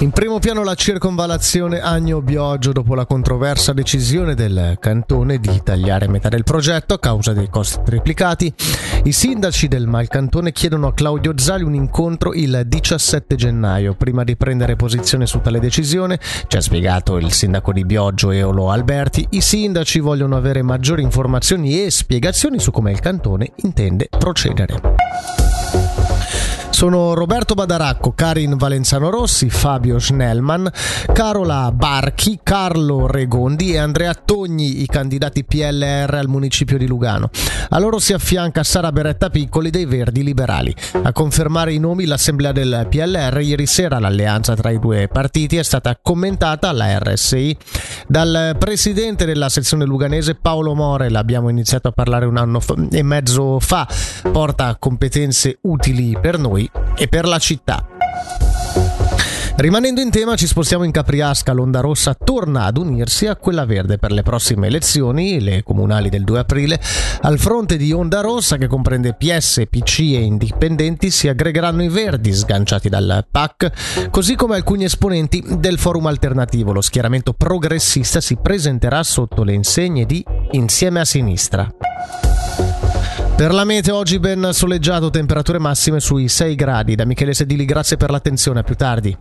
In primo piano la circonvallazione Agno-Bioggio dopo la controversa decisione del cantone di tagliare metà del progetto a causa dei costi triplicati. I sindaci del Malcantone chiedono a Claudio Zali un incontro il 17 gennaio prima di prendere posizione su tale decisione. Ci ha spiegato il sindaco di Bioggio Eolo Alberti. I sindaci vogliono avere maggiori informazioni e spiegazioni su come il cantone intende procedere. Sono Roberto Badaracco, Karin Valenzano Rossi, Fabio Schnellman, Carola Barchi, Carlo Regondi e Andrea Togni, i candidati PLR al municipio di Lugano. A loro si affianca Sara Beretta Piccoli dei Verdi Liberali. A confermare i nomi l'assemblea del PLR ieri sera l'alleanza tra i due partiti è stata commentata alla RSI dal presidente della sezione luganese Paolo More, l'abbiamo iniziato a parlare un anno e mezzo fa, porta competenze utili per noi e per la città. Rimanendo in tema, ci spostiamo in Capriasca. L'Onda Rossa torna ad unirsi a quella verde per le prossime elezioni, le comunali del 2 aprile. Al fronte di Onda Rossa, che comprende PS, PC e indipendenti, si aggregheranno i verdi sganciati dal PAC, così come alcuni esponenti del forum alternativo. Lo schieramento progressista si presenterà sotto le insegne di Insieme a Sinistra. Per la mete oggi ben soleggiato, temperature massime sui 6 gradi. Da Michele Sedili, grazie per l'attenzione, a più tardi.